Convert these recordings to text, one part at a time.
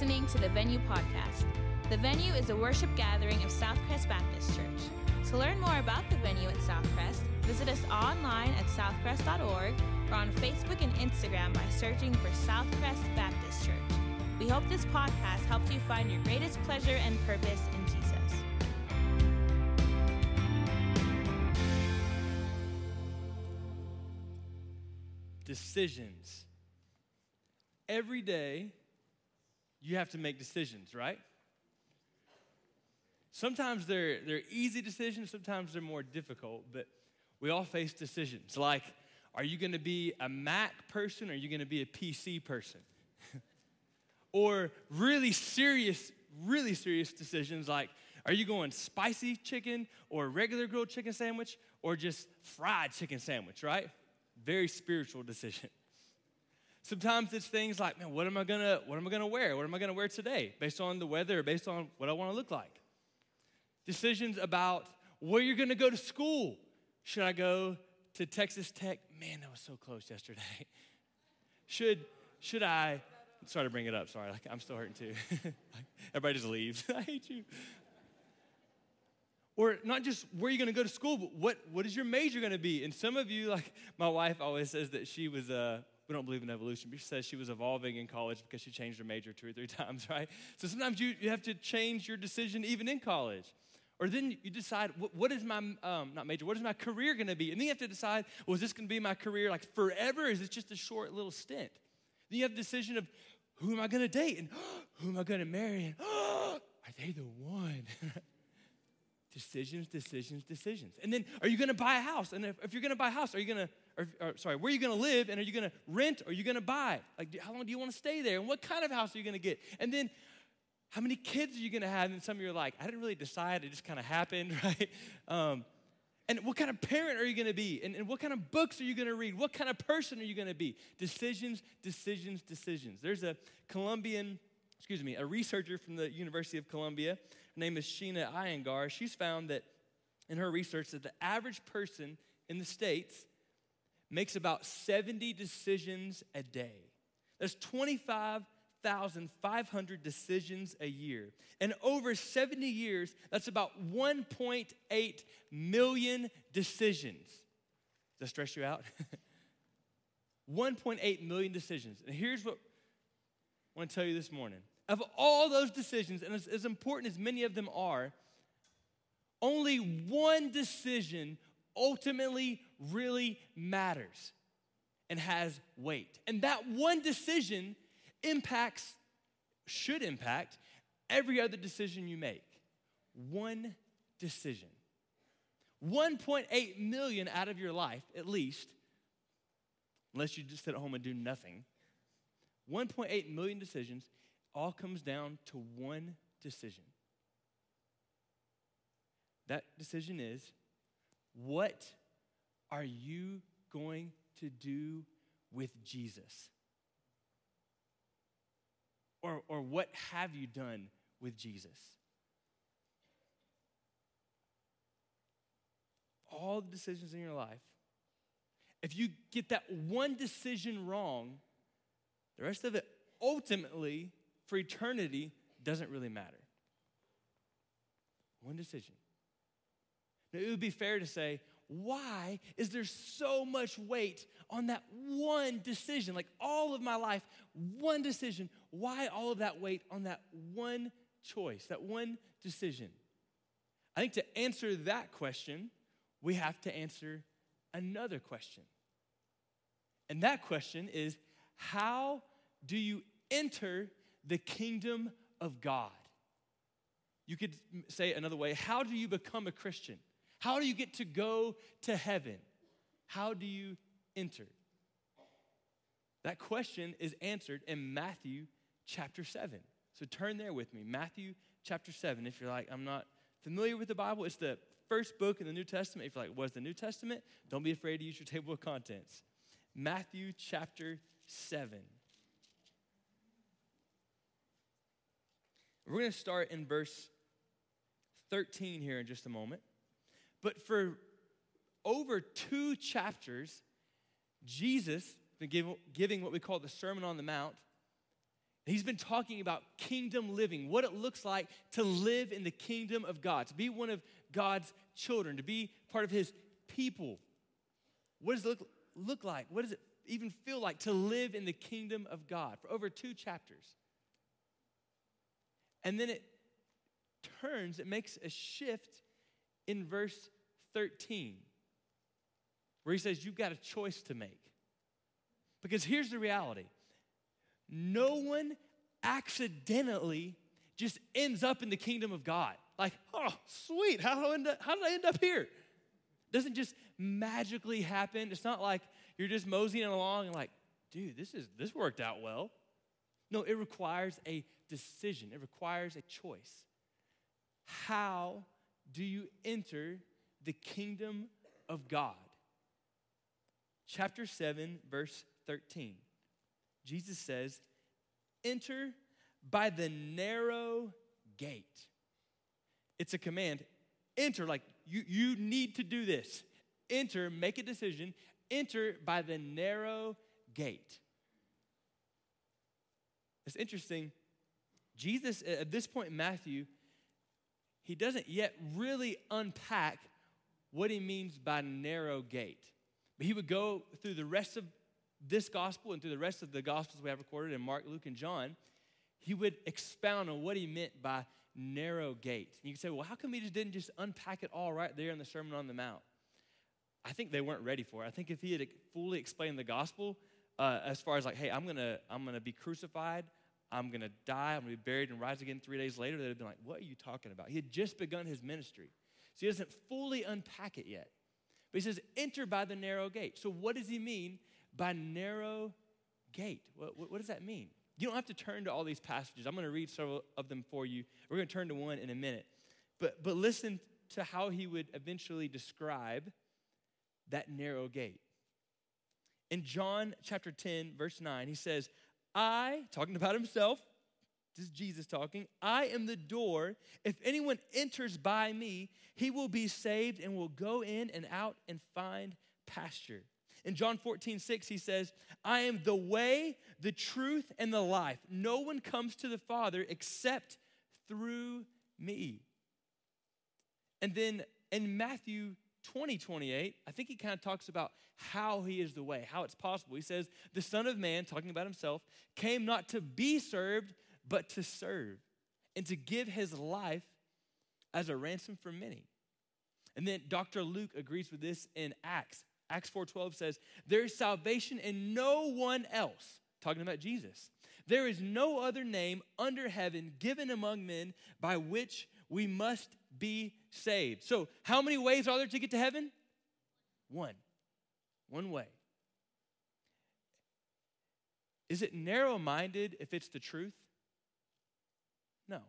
listening to the Venue Podcast. The Venue is a worship gathering of Southcrest Baptist Church. To learn more about the venue at Southcrest, visit us online at southcrest.org or on Facebook and Instagram by searching for Southcrest Baptist Church. We hope this podcast helps you find your greatest pleasure and purpose in Jesus. Decisions. Every day, you have to make decisions, right? Sometimes they're, they're easy decisions, sometimes they're more difficult, but we all face decisions. Like, are you gonna be a Mac person or are you gonna be a PC person? or really serious, really serious decisions like, are you going spicy chicken or regular grilled chicken sandwich or just fried chicken sandwich, right? Very spiritual decision. Sometimes it's things like, man, what am I gonna, what am I gonna wear? What am I gonna wear today? Based on the weather, based on what I wanna look like. Decisions about where you're gonna go to school. Should I go to Texas Tech? Man, that was so close yesterday. should, should I, sorry to bring it up, sorry, like I'm still hurting too. Everybody just leaves. I hate you. Or not just where you're gonna go to school, but what, what is your major gonna be? And some of you, like my wife always says that she was uh, we don't believe in evolution, but she says she was evolving in college because she changed her major two or three times, right? So sometimes you, you have to change your decision even in college. Or then you decide, what, what is my, um, not major, what is my career gonna be? And then you have to decide, well, is this gonna be my career like forever? is it just a short little stint? Then you have the decision of, who am I gonna date? And who am I gonna marry? And are they the one? decisions, decisions, decisions. And then, are you going to buy a house? And if, if you're going to buy a house, are you going to, or, or, sorry, where are you going to live? And are you going to rent? Or are you going to buy? Like, how long do you want to stay there? And what kind of house are you going to get? And then, how many kids are you going to have? And some of you are like, I didn't really decide. It just kind of happened, right? Um, and what kind of parent are you going to be? And, and what kind of books are you going to read? What kind of person are you going to be? Decisions, decisions, decisions. There's a Colombian, excuse me, a researcher from the University of Columbia name is Sheena Iyengar. She's found that in her research that the average person in the States makes about 70 decisions a day. That's 25,500 decisions a year. And over 70 years, that's about 1.8 million decisions. Does that stress you out? 1.8 million decisions. And here's what I want to tell you this morning of all those decisions, and as, as important as many of them are, only one decision ultimately really matters and has weight. And that one decision impacts, should impact, every other decision you make. One decision. 1.8 million out of your life, at least, unless you just sit at home and do nothing. 1.8 million decisions all comes down to one decision. That decision is what are you going to do with Jesus? Or, or what have you done with Jesus? All the decisions in your life, if you get that one decision wrong, the rest of it ultimately for eternity doesn't really matter. One decision. Now, it would be fair to say, why is there so much weight on that one decision? Like all of my life, one decision. Why all of that weight on that one choice, that one decision? I think to answer that question, we have to answer another question. And that question is how do you enter the kingdom of God. You could say another way how do you become a Christian? How do you get to go to heaven? How do you enter? That question is answered in Matthew chapter 7. So turn there with me. Matthew chapter 7. If you're like, I'm not familiar with the Bible, it's the first book in the New Testament. If you're like, what's the New Testament? Don't be afraid to use your table of contents. Matthew chapter 7. We're going to start in verse 13 here in just a moment. But for over two chapters, Jesus been giving what we call the Sermon on the Mount. He's been talking about kingdom living, what it looks like to live in the kingdom of God, to be one of God's children, to be part of his people. What does it look, look like? What does it even feel like to live in the kingdom of God for over two chapters? And then it turns, it makes a shift in verse 13, where he says, You've got a choice to make. Because here's the reality no one accidentally just ends up in the kingdom of God. Like, oh, sweet, how did I end up, how did I end up here? doesn't just magically happen. It's not like you're just moseying along and like, dude, this is this worked out well. No, it requires a decision. It requires a choice. How do you enter the kingdom of God? Chapter 7, verse 13. Jesus says, Enter by the narrow gate. It's a command. Enter, like you, you need to do this. Enter, make a decision. Enter by the narrow gate. It's interesting. Jesus, at this point in Matthew, he doesn't yet really unpack what he means by narrow gate. But he would go through the rest of this gospel and through the rest of the gospels we have recorded in Mark, Luke, and John, he would expound on what he meant by narrow gate. And you can say, well, how come he just didn't just unpack it all right there in the Sermon on the Mount? I think they weren't ready for it. I think if he had fully explained the gospel, uh, as far as like, hey, I'm gonna, I'm gonna be crucified, I'm gonna die, I'm gonna be buried and rise again three days later, they'd have been like, what are you talking about? He had just begun his ministry. So he doesn't fully unpack it yet. But he says, enter by the narrow gate. So what does he mean by narrow gate. What, what, what, does that mean? You don't have to turn to all these passages. I'm going to read several of them for you. We're going to turn to one in a minute. But, but listen to how he would eventually describe that narrow gate. In John chapter 10, verse 9, he says, I, talking about himself, this is Jesus talking, I am the door. If anyone enters by me, he will be saved and will go in and out and find pasture. In John 14, 6, he says, I am the way, the truth, and the life. No one comes to the Father except through me. And then in Matthew 20, 28, I think he kind of talks about how he is the way, how it's possible. He says, The Son of Man, talking about himself, came not to be served, but to serve, and to give his life as a ransom for many. And then Dr. Luke agrees with this in Acts Acts 4:12 says, "There is salvation in no one else." Talking about Jesus. There is no other name under heaven given among men by which we must be saved. So, how many ways are there to get to heaven? One. One way. Is it narrow minded if it's the truth? No.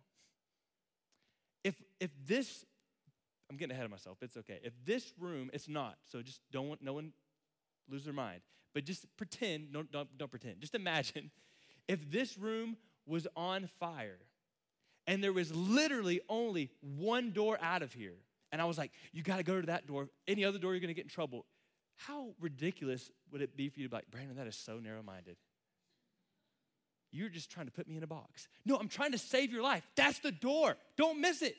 If, if this I'm getting ahead of myself. It's okay. If this room, it's not, so just don't no one lose their mind. But just pretend, don't, don't, don't pretend. Just imagine if this room was on fire and there was literally only one door out of here. And I was like, you got to go to that door. Any other door, you're to get in trouble. How ridiculous would it be for you to be like, Brandon, that is so narrow minded? You're just trying to put me in a box. No, I'm trying to save your life. That's the door. Don't miss it.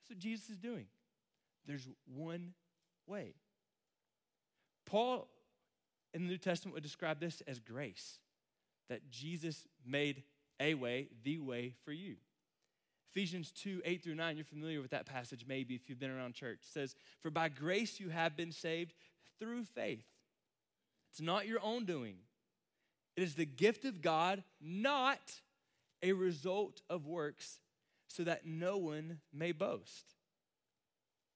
That's what Jesus is doing. There's one way. Paul in the New Testament would describe this as grace, that Jesus made a way, the way for you. Ephesians 2 8 through 9, you're familiar with that passage maybe if you've been around church. It says, For by grace you have been saved through faith. It's not your own doing, it is the gift of God, not a result of works, so that no one may boast.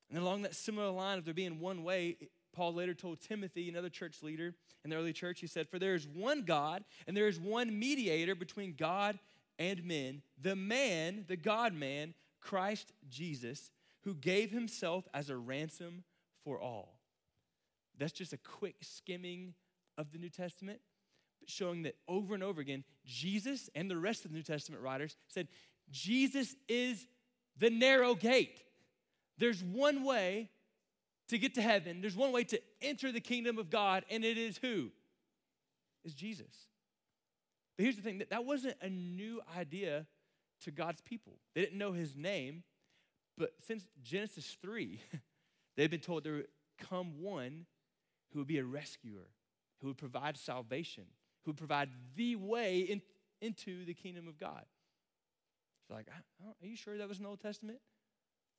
And along that similar line of there being one way, Paul later told Timothy, another church leader in the early church, he said, For there is one God, and there is one mediator between God and men, the man, the God man, Christ Jesus, who gave himself as a ransom for all. That's just a quick skimming of the New Testament, but showing that over and over again, Jesus and the rest of the New Testament writers said, Jesus is the narrow gate. There's one way to get to heaven. There's one way to enter the kingdom of God, and it is who? Is Jesus. But here's the thing that, that wasn't a new idea to God's people. They didn't know his name, but since Genesis 3, they've been told there would come one who would be a rescuer, who would provide salvation, who would provide the way in, into the kingdom of God. It's like, are you sure that was in the Old Testament?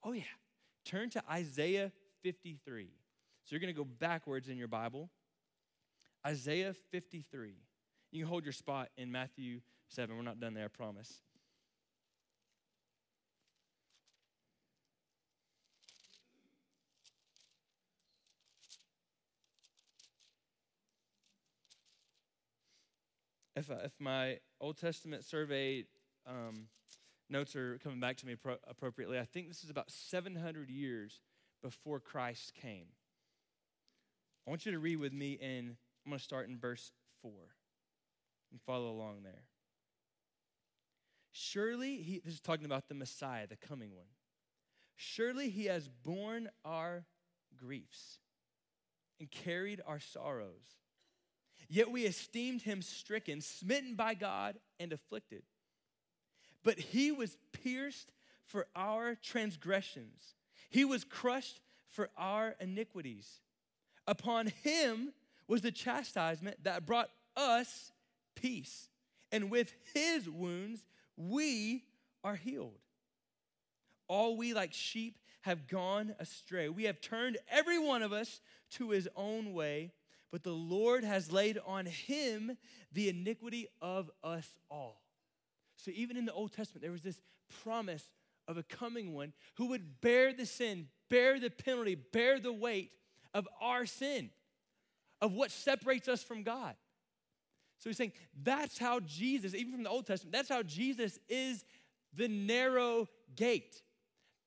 Oh, yeah. Turn to Isaiah 53. So you're going to go backwards in your Bible. Isaiah 53. You can hold your spot in Matthew 7. We're not done there, I promise. If, uh, if my Old Testament survey um, notes are coming back to me pro- appropriately, I think this is about 700 years before Christ came. I want you to read with me in, I'm going to start in verse 4 and follow along there. Surely, he, this is talking about the Messiah, the coming one. Surely he has borne our griefs and carried our sorrows. Yet we esteemed him stricken, smitten by God, and afflicted. But he was pierced for our transgressions, he was crushed for our iniquities. Upon him was the chastisement that brought us peace. And with his wounds, we are healed. All we like sheep have gone astray. We have turned every one of us to his own way, but the Lord has laid on him the iniquity of us all. So even in the Old Testament, there was this promise of a coming one who would bear the sin, bear the penalty, bear the weight of our sin, of what separates us from God. So he's saying that's how Jesus, even from the Old Testament, that's how Jesus is the narrow gate.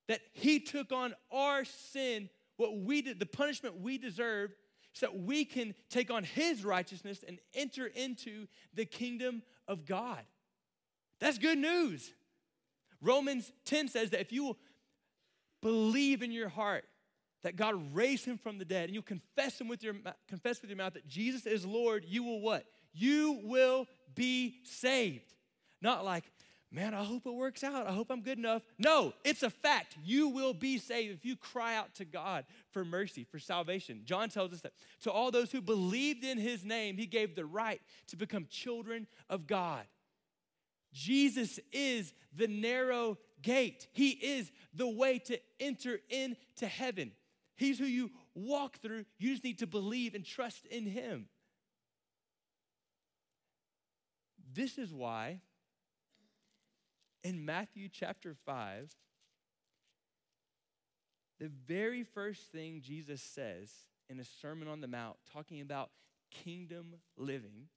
That he took on our sin, what we did, the punishment we deserve, so that we can take on his righteousness and enter into the kingdom of God. That's good news. Romans 10 says that if you will believe in your heart that God raised him from the dead and you confess him with your confess with your mouth that Jesus is Lord, you will what? You will be saved. Not like, man, I hope it works out. I hope I'm good enough. No, it's a fact. You will be saved if you cry out to God for mercy, for salvation. John tells us that to all those who believed in his name, he gave the right to become children of God. Jesus is the narrow gate. He is the way to enter into heaven. He's who you walk through. You just need to believe and trust in him. This is why in Matthew chapter 5, the very first thing Jesus says in a Sermon on the Mount, talking about kingdom living,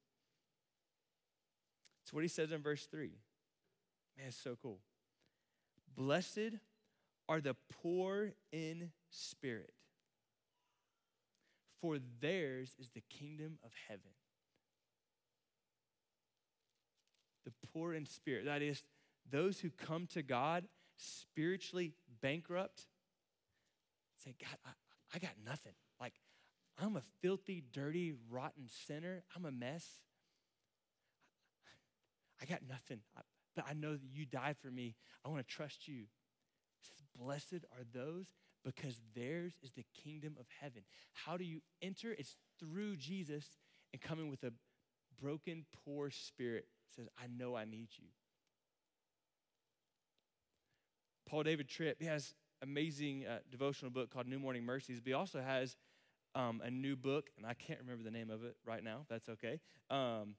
it's what he says in verse 3. Man, it's so cool. Blessed are the poor in spirit, for theirs is the kingdom of heaven. The poor in spirit, that is, those who come to God spiritually bankrupt, say, God, I, I got nothing. Like, I'm a filthy, dirty, rotten sinner. I'm a mess. I got nothing, but I know that you died for me. I want to trust you. Blessed are those because theirs is the kingdom of heaven. How do you enter? It's through Jesus and coming with a broken, poor spirit. Says, I know I need you. Paul David Tripp, he has amazing uh, devotional book called New Morning Mercies, but he also has um, a new book, and I can't remember the name of it right now. That's okay. Um,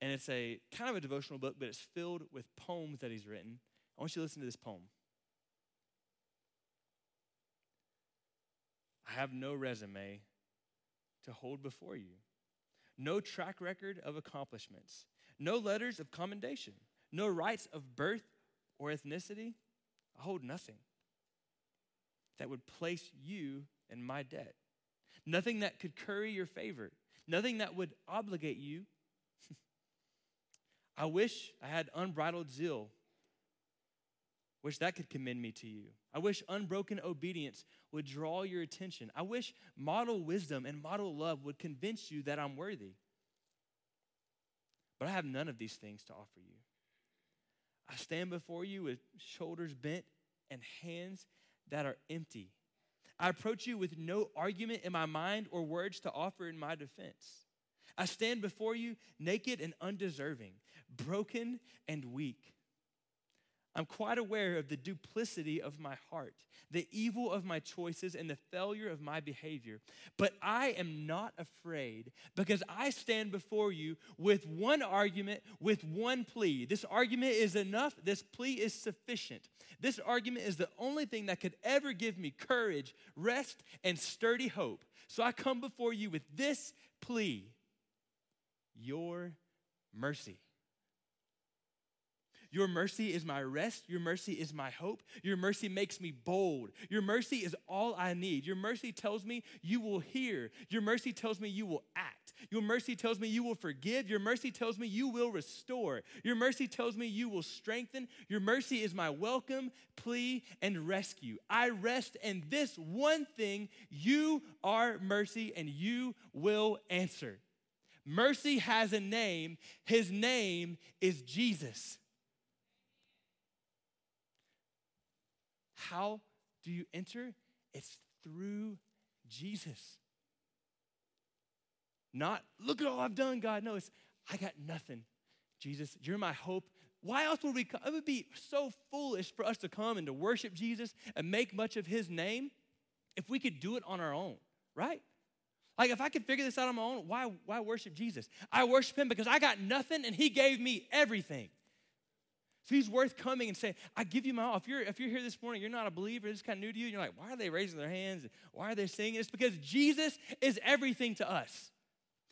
and it's a kind of a devotional book, but it's filled with poems that he's written. I want you to listen to this poem. I have no resume to hold before you, no track record of accomplishments, no letters of commendation, no rights of birth or ethnicity. I hold nothing that would place you in my debt, nothing that could curry your favor, nothing that would obligate you I wish I had unbridled zeal. Wish that could commend me to you. I wish unbroken obedience would draw your attention. I wish model wisdom and model love would convince you that I'm worthy. but I have none of these things to offer you. I stand before you with shoulders bent and hands that are empty. I approach you with no argument in my mind or words to offer in my defense. I stand before you naked and undeserving, broken and weak. I'm quite aware of the duplicity of my heart, the evil of my choices, and the failure of my behavior. But I am not afraid because I stand before you with one argument, with one plea. This argument is enough, this plea is sufficient. This argument is the only thing that could ever give me courage, rest, and sturdy hope. So I come before you with this plea your mercy. Your mercy is my rest. Your mercy is my hope. Your mercy makes me bold. Your mercy is all I need. Your mercy tells me you will hear. Your mercy tells me you will act. Your mercy tells me you will forgive. Your mercy tells me you will restore. Your mercy tells me you will strengthen. Your mercy is my welcome, plea, and rescue. I rest in this one thing you are mercy, and you will answer. Mercy has a name. His name is Jesus. How do you enter? It's through Jesus. Not, look at all I've done, God. No, it's, I got nothing. Jesus, you're my hope. Why else would we come? It would be so foolish for us to come and to worship Jesus and make much of his name if we could do it on our own, right? Like if I could figure this out on my own, why, why worship Jesus? I worship him because I got nothing and he gave me everything. So he's worth coming and saying, I give you my all. If you're, if you're here this morning, you're not a believer, this is kind of new to you, you're like, why are they raising their hands? Why are they singing? It's because Jesus is everything to us.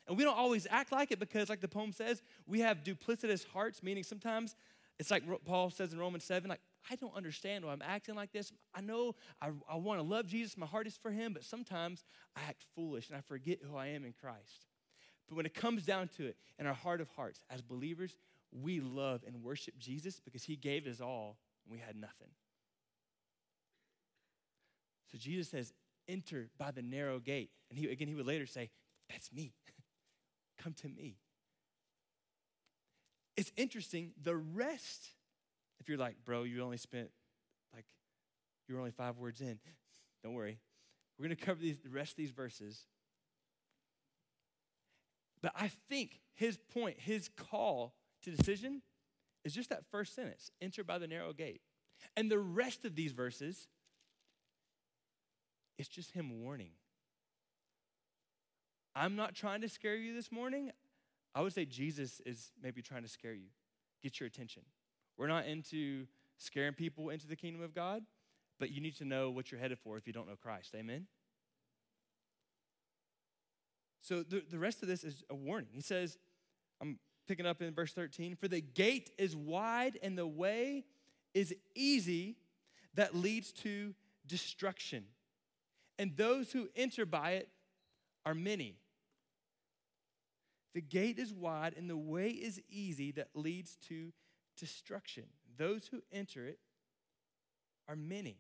And we don't always act like it because, like the poem says, we have duplicitous hearts, meaning sometimes it's like Paul says in Romans 7, like, I don't understand why I'm acting like this. I know I, I want to love Jesus, my heart is for him, but sometimes I act foolish and I forget who I am in Christ. But when it comes down to it, in our heart of hearts, as believers, we love and worship Jesus because he gave us all and we had nothing. So Jesus says, enter by the narrow gate. And he, again, he would later say, that's me. Come to me. It's interesting, the rest, if you're like, bro, you only spent like, you're only five words in, don't worry. We're going to cover these, the rest of these verses. But I think his point, his call to decision is just that first sentence enter by the narrow gate. And the rest of these verses, it's just him warning. I'm not trying to scare you this morning. I would say Jesus is maybe trying to scare you, get your attention. We're not into scaring people into the kingdom of God, but you need to know what you're headed for if you don't know Christ. Amen? So the, the rest of this is a warning. He says, I'm picking up in verse 13 For the gate is wide and the way is easy that leads to destruction, and those who enter by it are many. The gate is wide and the way is easy that leads to destruction. Those who enter it are many.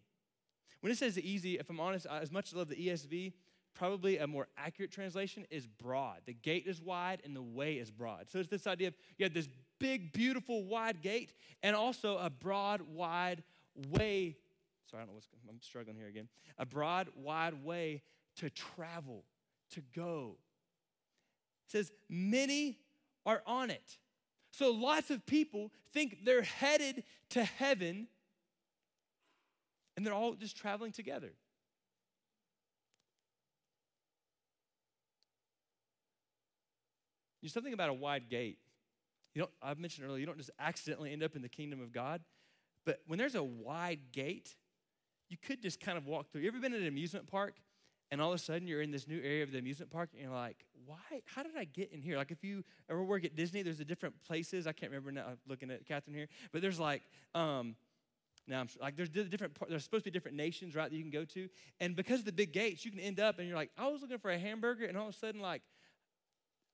When it says easy, if I'm honest, as much as I love the ESV, probably a more accurate translation is broad. The gate is wide and the way is broad. So it's this idea of you have this big, beautiful, wide gate and also a broad, wide way. Sorry, I don't know what's I'm struggling here again. A broad, wide way to travel, to go. It says, many are on it. So lots of people think they're headed to heaven and they're all just traveling together. There's something about a wide gate. You don't, I've mentioned earlier, you don't just accidentally end up in the kingdom of God. But when there's a wide gate, you could just kind of walk through. You ever been at an amusement park and all of a sudden you're in this new area of the amusement park and you're like, why? How did I get in here? Like if you ever work at Disney, there's the different places. I can't remember now. I'm looking at Catherine here, but there's like, um, now I'm like there's different. There's supposed to be different nations, right? That you can go to, and because of the big gates, you can end up and you're like, I was looking for a hamburger, and all of a sudden like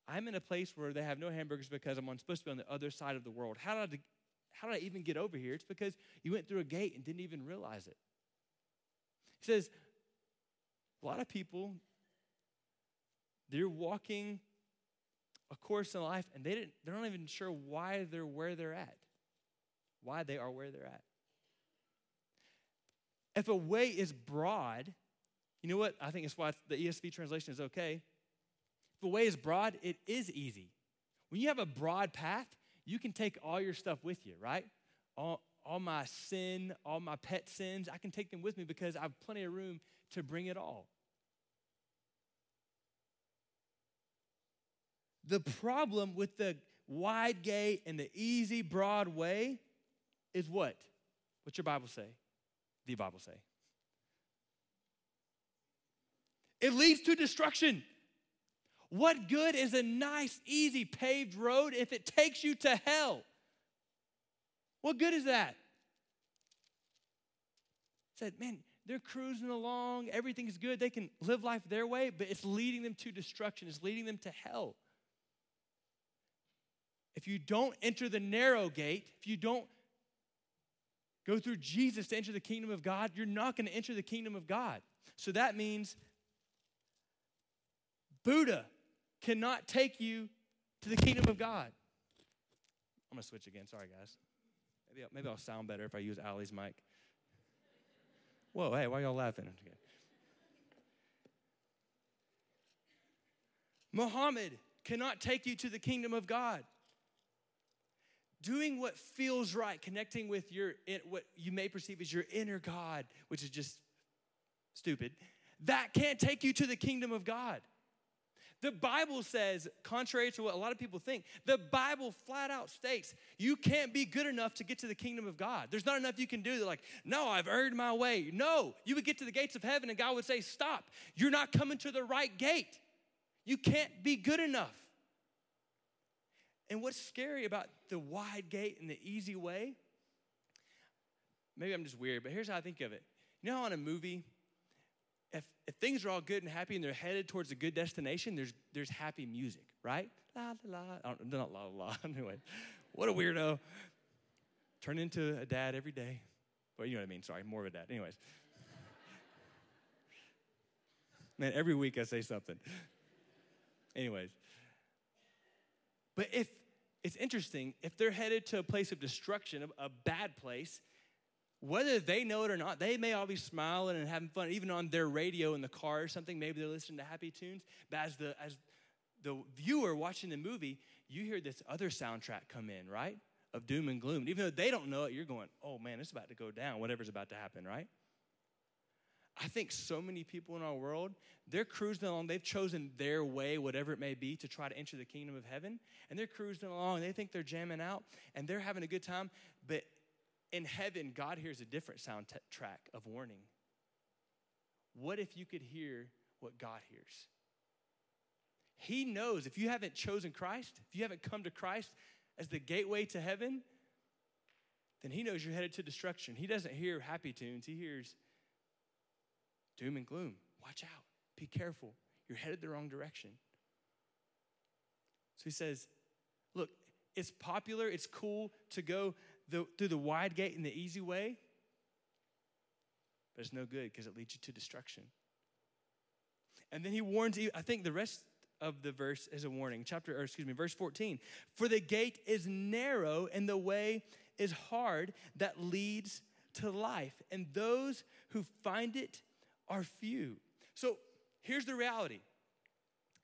I'm in a place where they have no hamburgers because I'm supposed to be on the other side of the world. How did I, how did I even get over here? It's because you went through a gate and didn't even realize it. He says, a lot of people, they're walking a course in life and they didn't, they're not even sure why they're where they're at, why they are where they're at. If a way is broad, you know what? I think it's why the ESV translation is okay. A way is broad, it is easy. When you have a broad path, you can take all your stuff with you, right? All, all my sin, all my pet sins, I can take them with me because I have plenty of room to bring it all. The problem with the wide gate and the easy, broad way is what? What's your Bible say? The Bible say. It leads to destruction. What good is a nice, easy, paved road if it takes you to hell? What good is that? Said, man, they're cruising along, everything's good, they can live life their way, but it's leading them to destruction, it's leading them to hell. If you don't enter the narrow gate, if you don't go through Jesus to enter the kingdom of God, you're not going to enter the kingdom of God. So that means Buddha cannot take you to the kingdom of God. I'm going to switch again. Sorry, guys. Maybe I'll, maybe I'll sound better if I use Allie's mic. Whoa, hey, why y'all laughing? Muhammad cannot take you to the kingdom of God doing what feels right, connecting with your what you may perceive as your inner God, which is just stupid, that can't take you to the kingdom of God. The Bible says, contrary to what a lot of people think, the Bible flat out states you can't be good enough to get to the kingdom of God. There's not enough you can do. They're like, no, I've earned my way. No, you would get to the gates of heaven and God would say, stop. You're not coming to the right gate. You can't be good enough. And what's scary about the wide gate and the easy way? Maybe I'm just weird, but here's how I think of it. You know how in a movie, if, if things are all good and happy and they're headed towards a good destination, there's, there's happy music, right? La la la. Not la la la. anyway, what a weirdo. Turn into a dad every day. Well, you know what I mean. Sorry, more of a dad. Anyways. Man, every week I say something. Anyways. But if it's interesting, if they're headed to a place of destruction, a, bad place, whether they know it or not, they may all be smiling and having fun, even on their radio in the car or something. Maybe they're listening to happy tunes. But as the as the viewer watching the movie, you hear this other soundtrack come in, right? Of doom and gloom. And even though they don't know it, you're going, oh man, it's about to go down, whatever's about to happen, right? I think so many people in our world, they're cruising along, they've chosen their way, whatever it may be, to try to enter the kingdom of heaven. And they're cruising along, they think they're jamming out, and they're having a good time. But in heaven, God hears a different soundtrack of warning. What if you could hear what God hears? He knows if you haven't chosen Christ, if you haven't come to Christ as the gateway to heaven, then He knows you're headed to destruction. He doesn't hear happy tunes, He hears doom and gloom. Watch out. Be careful. You're headed the wrong direction. So he says, Look, it's popular, it's cool to go the, through the wide gate and the easy way, but it's no good because it leads you to destruction. And then he warns you, I think the rest of the verse is a warning. Chapter, or excuse me, verse 14. For the gate is narrow and the way is hard that leads to life, and those who find it are few. So here's the reality.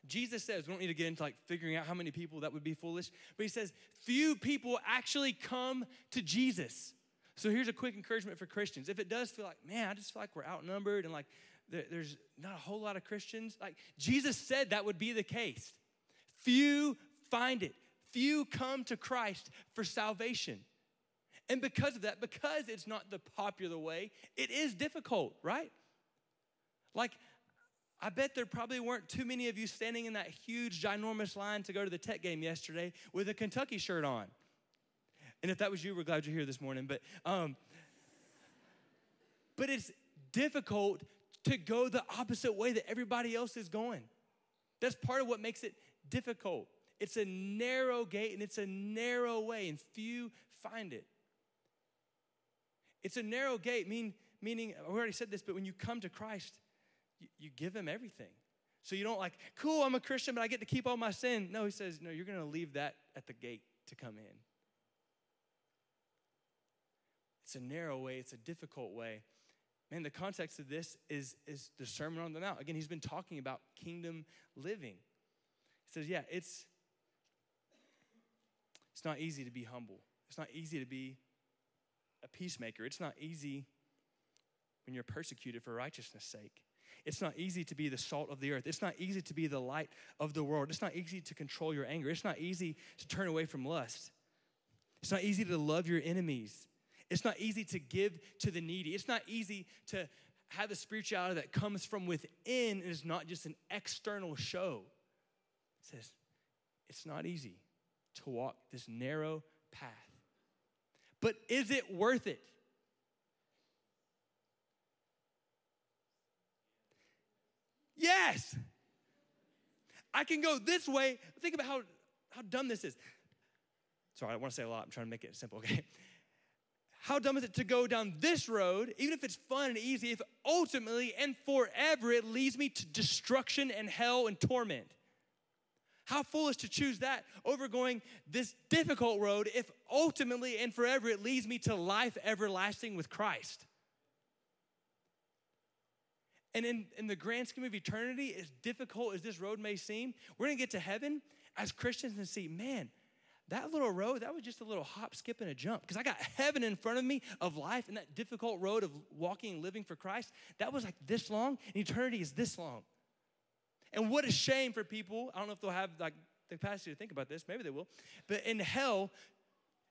Jesus says, we don't need to get into like figuring out how many people that would be foolish, but he says, few people actually come to Jesus. So here's a quick encouragement for Christians. If it does feel like, man, I just feel like we're outnumbered and like there's not a whole lot of Christians, like Jesus said that would be the case. Few find it, few come to Christ for salvation. And because of that, because it's not the popular way, it is difficult, right? Like, I bet there probably weren't too many of you standing in that huge, ginormous line to go to the tech game yesterday with a Kentucky shirt on. And if that was you, we're glad you're here this morning. But, um, but it's difficult to go the opposite way that everybody else is going. That's part of what makes it difficult. It's a narrow gate and it's a narrow way, and few find it. It's a narrow gate, mean, meaning, we already said this, but when you come to Christ, you, give him everything. So you don't like, cool, I'm a Christian, but I get to keep all my sin. No, he says, no, you're going to leave that at the gate to come in. It's a narrow way, it's a difficult way. Man, the context of this is, is the Sermon on the Mount. Again, he's been talking about kingdom living. He says, yeah, it's, it's not easy to be humble. It's not easy to be a peacemaker. It's not easy when you're persecuted for righteousness' sake. It's not easy to be the salt of the earth. It's not easy to be the light of the world. It's not easy to control your anger. It's not easy to turn away from lust. It's not easy to love your enemies. It's not easy to give to the needy. It's not easy to have a spirituality that comes from within and is not just an external show. It says, it's not easy to walk this narrow path. But is it worth it? Yes. I can go this way. Think about how, how dumb this is. Sorry, I want to say a lot. I'm trying to make it simple, okay? How dumb is it to go down this road, even if it's fun and easy, if ultimately and forever it leads me to destruction and hell and torment? How foolish to choose that over going this difficult road if ultimately and forever it leads me to life everlasting with Christ. And in, in the grand scheme of eternity, as difficult as this road may seem, we're gonna get to heaven as Christians and see, man, that little road, that was just a little hop, skip, and a jump. Because I got heaven in front of me of life, and that difficult road of walking and living for Christ, that was like this long, and eternity is this long. And what a shame for people. I don't know if they'll have like the capacity to think about this, maybe they will. But in hell,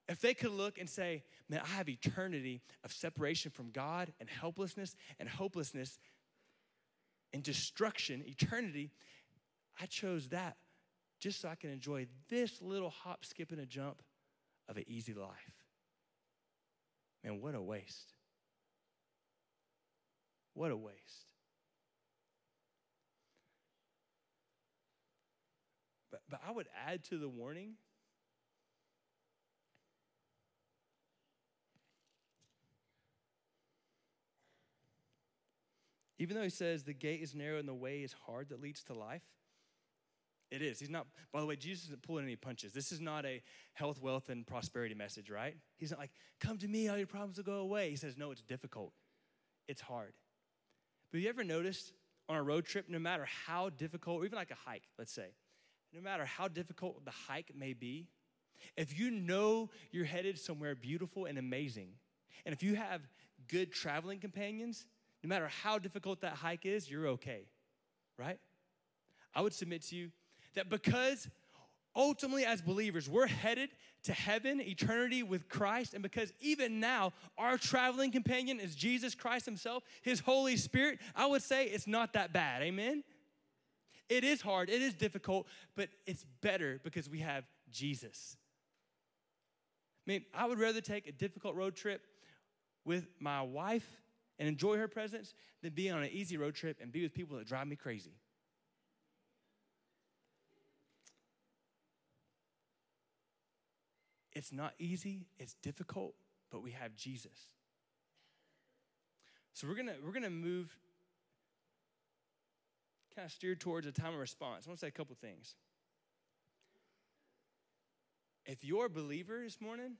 if they could look and say, man, I have eternity of separation from God and helplessness and hopelessness and destruction, eternity, I chose that just so I can enjoy this little hop, skip, and a jump of an easy life. Man, what a waste. What a waste. But, but I would add to the warning Even though he says the gate is narrow and the way is hard that leads to life, it is. He's not, by the way, Jesus isn't pulling any punches. This is not a health, wealth, and prosperity message, right? He's not like, come to me, all your problems will go away. He says, no, it's difficult, it's hard. But have you ever noticed on a road trip, no matter how difficult, or even like a hike, let's say, no matter how difficult the hike may be, if you know you're headed somewhere beautiful and amazing, and if you have good traveling companions, no matter how difficult that hike is, you're okay, right? I would submit to you that because ultimately, as believers, we're headed to heaven, eternity with Christ, and because even now our traveling companion is Jesus Christ Himself, His Holy Spirit, I would say it's not that bad. Amen? It is hard, it is difficult, but it's better because we have Jesus. I mean, I would rather take a difficult road trip with my wife and enjoy her presence than be on an easy road trip and be with people that drive me crazy. It's not easy, it's difficult, but we have Jesus. So we're gonna we're gonna move kind of steer towards a time of response. I want to say a couple things. If you're a believer this morning,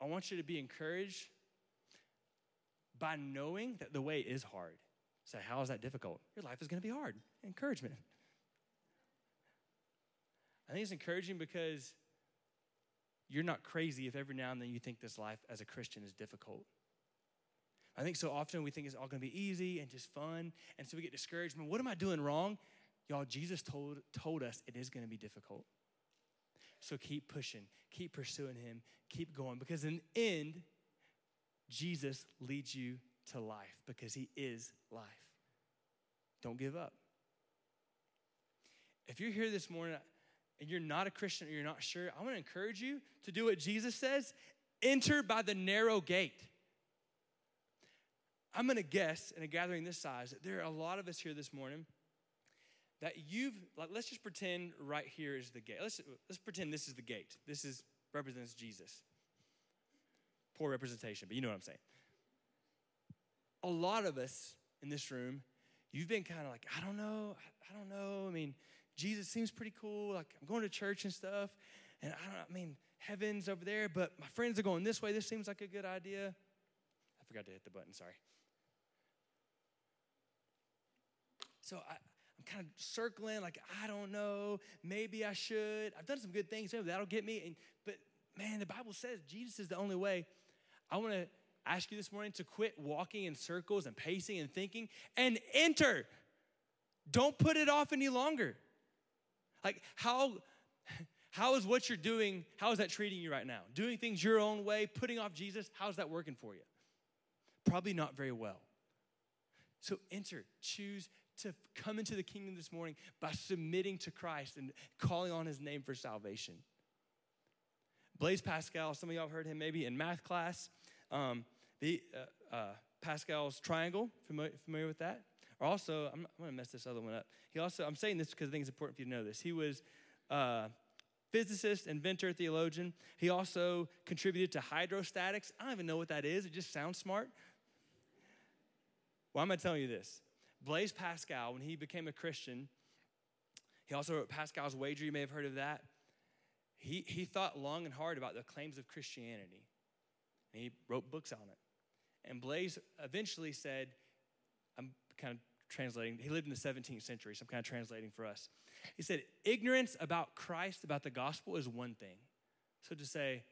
I want you to be encouraged by knowing that the way is hard. Say, how is that difficult? Your life is going to be hard. Encouragement. I think it's encouraging because you're not crazy if every now and then you think this life as a Christian is difficult. I think so often we think it's all going to be easy and just fun, and so we get discouraged. Man, what am I doing wrong? Y'all, Jesus told, told us it is going to be difficult. So keep pushing, keep pursuing Him, keep going, because in the end, Jesus leads you to life because he is life. Don't give up. If you're here this morning and you're not a Christian or you're not sure, I want to encourage you to do what Jesus says enter by the narrow gate. I'm going to guess in a gathering this size that there are a lot of us here this morning that you've like let's just pretend right here is the gate. Let's let's pretend this is the gate. This is represents Jesus. Poor representation, but you know what I'm saying. A lot of us in this room, you've been kind of like, I don't know, I don't know. I mean, Jesus seems pretty cool. Like, I'm going to church and stuff. And I don't I mean, heaven's over there, but my friends are going this way. This seems like a good idea. I forgot to hit the button, sorry. So I, I'm kind of circling, like, I don't know, maybe I should. I've done some good things, maybe that'll get me. And, but man, the Bible says Jesus is the only way. I want to ask you this morning to quit walking in circles and pacing and thinking and enter. Don't put it off any longer. Like, how. How is what you're doing, how is that treating you right now? Doing things your own way, putting off Jesus, how's that working for you? Probably not very well. So enter, choose to come into the kingdom this morning by submitting to Christ and calling on his name for salvation. Blaise Pascal, some of y'all heard him maybe in math class. Um, the uh, uh, Pascal's triangle, familiar, familiar, with that? Or also, I'm, I'm to mess this other one up. He also, I'm saying this because I think it's important for you to know this. He was uh, physicist, inventor, theologian. He also contributed to hydrostatics. I don't even know what that is. It just sounds smart. Why am I telling you this? Blaise Pascal, when he became a Christian, he also wrote Pascal's Wager. You may have heard of that. He, he thought long and hard about the claims of Christianity, and he wrote books on it. And Blaise eventually said, I'm kind of translating, he lived in the 17th century, so I'm kind of translating for us. He said, Ignorance about Christ, about the gospel, is one thing. So to say,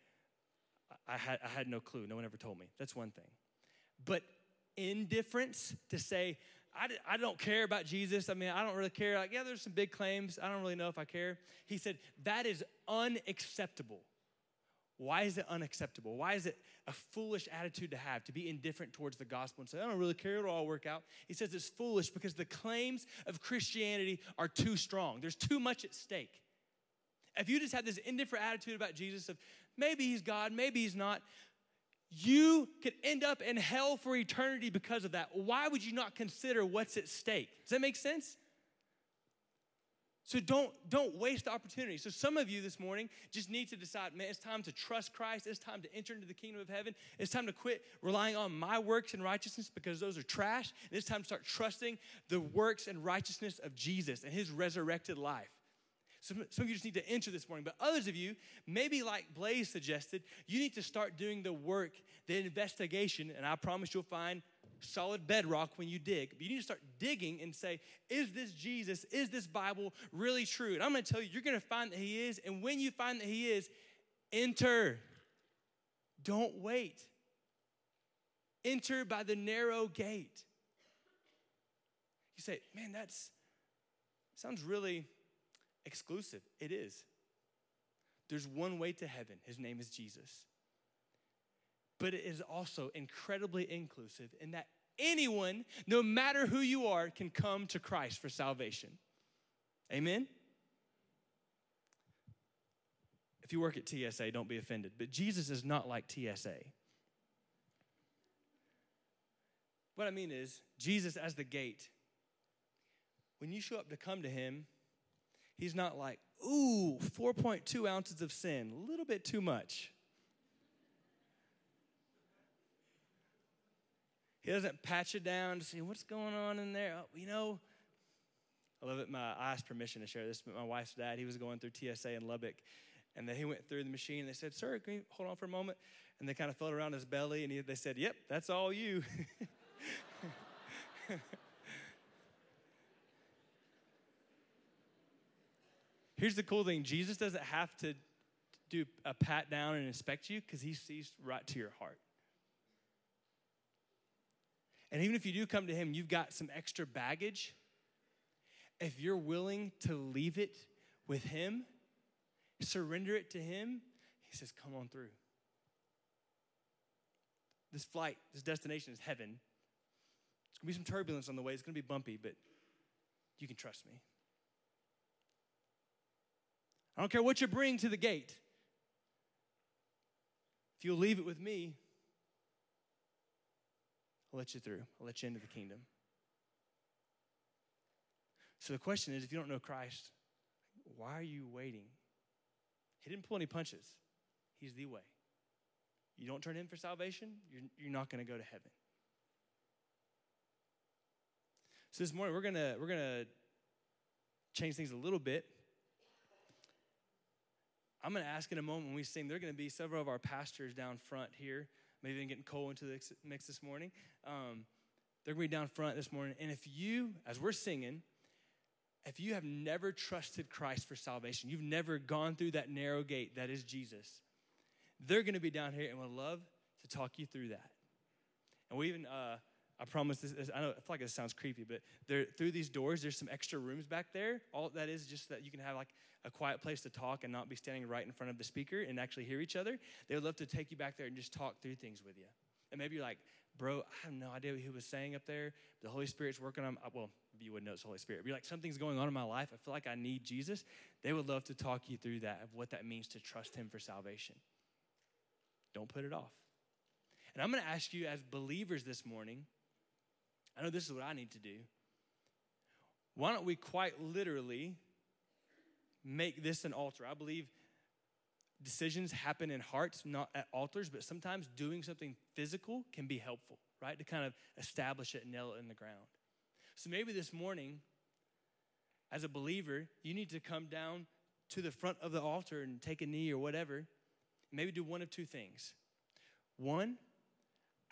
I had, I had no clue, no one ever told me, that's one thing. But indifference, to say, I, I don't care about Jesus. I mean, I don't really care. Like, yeah, there's some big claims. I don't really know if I care. He said, that is unacceptable. Why is it unacceptable? Why is it a foolish attitude to have, to be indifferent towards the gospel and say, I don't really care, it'll all work out? He says it's foolish because the claims of Christianity are too strong. There's too much at stake. If you just have this indifferent attitude about Jesus of maybe he's God, maybe he's not, you could end up in hell for eternity because of that. Why would you not consider what's at stake? Does that make sense? So don't don't waste the opportunity. So some of you this morning just need to decide, man, it's time to trust Christ. It's time to enter into the kingdom of heaven. It's time to quit relying on my works and righteousness because those are trash. And it's time to start trusting the works and righteousness of Jesus and his resurrected life. Some, some of you just need to enter this morning, but others of you, maybe like Blaise suggested, you need to start doing the work, the investigation, and I promise you'll find solid bedrock when you dig. But you need to start digging and say, is this Jesus, is this Bible really true? And I'm going to tell you, you're going to find that He is. And when you find that He is, enter. Don't wait. Enter by the narrow gate. You say, man, that's sounds really exclusive. It is. There's one way to heaven. His name is Jesus. But it is also incredibly inclusive in that anyone, no matter who you are, can come to Christ for salvation. Amen? If you work at TSA, don't be offended. But Jesus is not like TSA. What I mean is, Jesus as the gate, when you show up to come to him, He's not like, ooh, 4.2 ounces of sin, a little bit too much. He doesn't patch it down to see what's going on in there. Oh, you know, I love it. My, I asked permission to share this, but my wife's dad, he was going through TSA in Lubbock, and then he went through the machine. And they said, "Sir, can you hold on for a moment?" And they kind of felt around his belly, and he, they said, "Yep, that's all you." Here's the cool thing Jesus doesn't have to do a pat down and inspect you because he sees right to your heart. And even if you do come to him, you've got some extra baggage. If you're willing to leave it with him, surrender it to him, he says, Come on through. This flight, this destination is heaven. It's gonna be some turbulence on the way, it's gonna be bumpy, but you can trust me. I don't care what you bring to the gate. If you'll leave it with me, I'll let you through. I'll let you into the kingdom. So the question is if you don't know Christ, why are you waiting? He didn't pull any punches, He's the way. You don't turn Him for salvation, you're, you're not going to go to heaven. So this morning we're gonna we're gonna change things a little bit. I'm gonna ask in a moment when we sing. There are gonna be several of our pastors down front here. Maybe even getting Cole into the mix this morning. Um, they're gonna be down front this morning. And if you, as we're singing, if you have never trusted Christ for salvation, you've never gone through that narrow gate that is Jesus, they're gonna be down here and would love to talk you through that. And we even uh, I promise this, I know I feel like this sounds creepy, but there through these doors, there's some extra rooms back there. All that is just that you can have like a quiet place to talk and not be standing right in front of the speaker and actually hear each other. They would love to take you back there and just talk through things with you. And maybe you're like, bro, I have no idea what he was saying up there. The Holy Spirit's working on, well, you wouldn't know it's the Holy Spirit. But you're like, something's going on in my life. I feel like I need Jesus. They would love to talk you through that, of what that means to trust him for salvation. Don't put it off. And I'm going to ask you as believers this morning, I know this is what I need to do. Why don't we quite literally make this an altar? I believe decisions happen in hearts, not at altars, but sometimes doing something physical can be helpful, right? To kind of establish it and nail it in the ground. So maybe this morning, as a believer, you need to come down to the front of the altar and take a knee or whatever. Maybe do one of two things. One,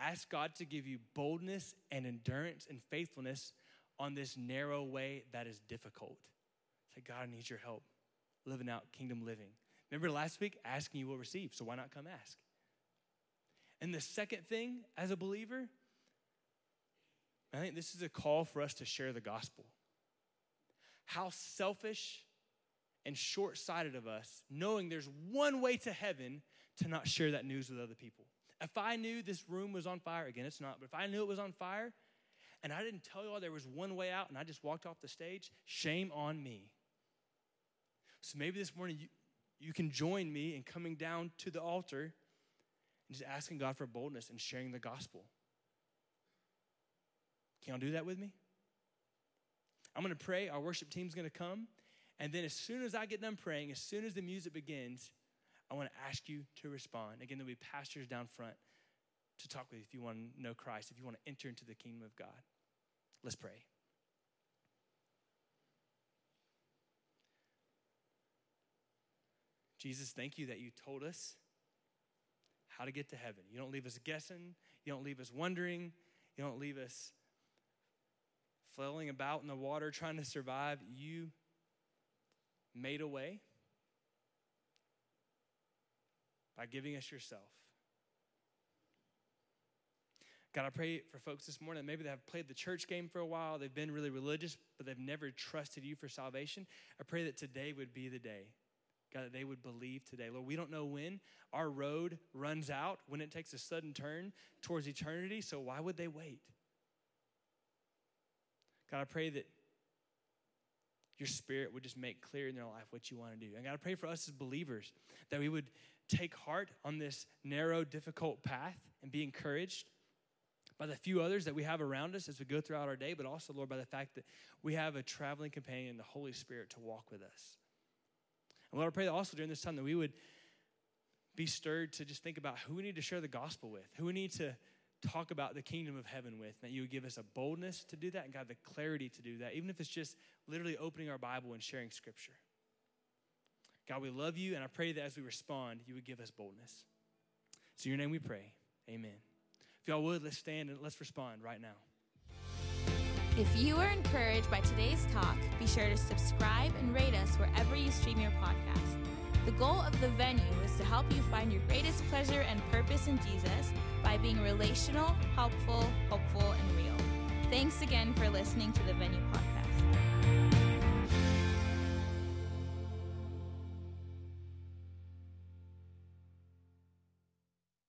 Ask God to give you boldness and endurance and faithfulness on this narrow way that is difficult. Say, God, I need your help living out kingdom living. Remember last week, asking you will receive, so why not come ask? And the second thing as a believer, I think this is a call for us to share the gospel. How selfish and short sighted of us, knowing there's one way to heaven, to not share that news with other people. If I knew this room was on fire, again, it's not, but if I knew it was on fire and I didn't tell you all there was one way out and I just walked off the stage, shame on me. So maybe this morning you, you can join me in coming down to the altar and just asking God for boldness and sharing the gospel. Can y'all do that with me? I'm to pray. Our worship team's to come. And then, as soon as I get done praying, as soon as the music begins, I want to ask you to respond. Again, there'll be pastors down front to talk with you if you want to know Christ, if you want to enter into the kingdom of God. Let's pray. Jesus, thank you that you told us how to get to heaven. You don't leave us guessing, you don't leave us wondering, you don't leave us flailing about in the water trying to survive. You made a way by giving us yourself. God, I pray for folks this morning maybe they have played the church game for a while, they've been really religious, but they've never trusted you for salvation. I pray that today would be the day. God, that they would believe today. Lord, we don't know when our road runs out, when it takes a sudden turn towards eternity, so why would they wait? God, I pray that your spirit would just make clear in their life what you want to do. And God, I pray for us as believers that we would take heart on this narrow, difficult path and be encouraged by the few others that we have around us as we go throughout our day, but also, Lord, by the fact that we have a traveling companion, the Holy Spirit, to walk with us. And Lord, I pray that also during this time that we would be stirred to just think about who we need to share the gospel with, who we need to talk about the kingdom of heaven with, that you would give us a boldness to do that and God, the clarity to do that, even if it's just literally opening our Bible and sharing scripture. God, we love you, and I pray that as we respond, you would give us boldness. So, in your name we pray. Amen. If y'all would, let's stand and let's respond right now. If you are encouraged by today's talk, be sure to subscribe and rate us wherever you stream your podcast. The goal of the venue is to help you find your greatest pleasure and purpose in Jesus by being relational, helpful, hopeful, and real. Thanks again for listening to the Venue Podcast.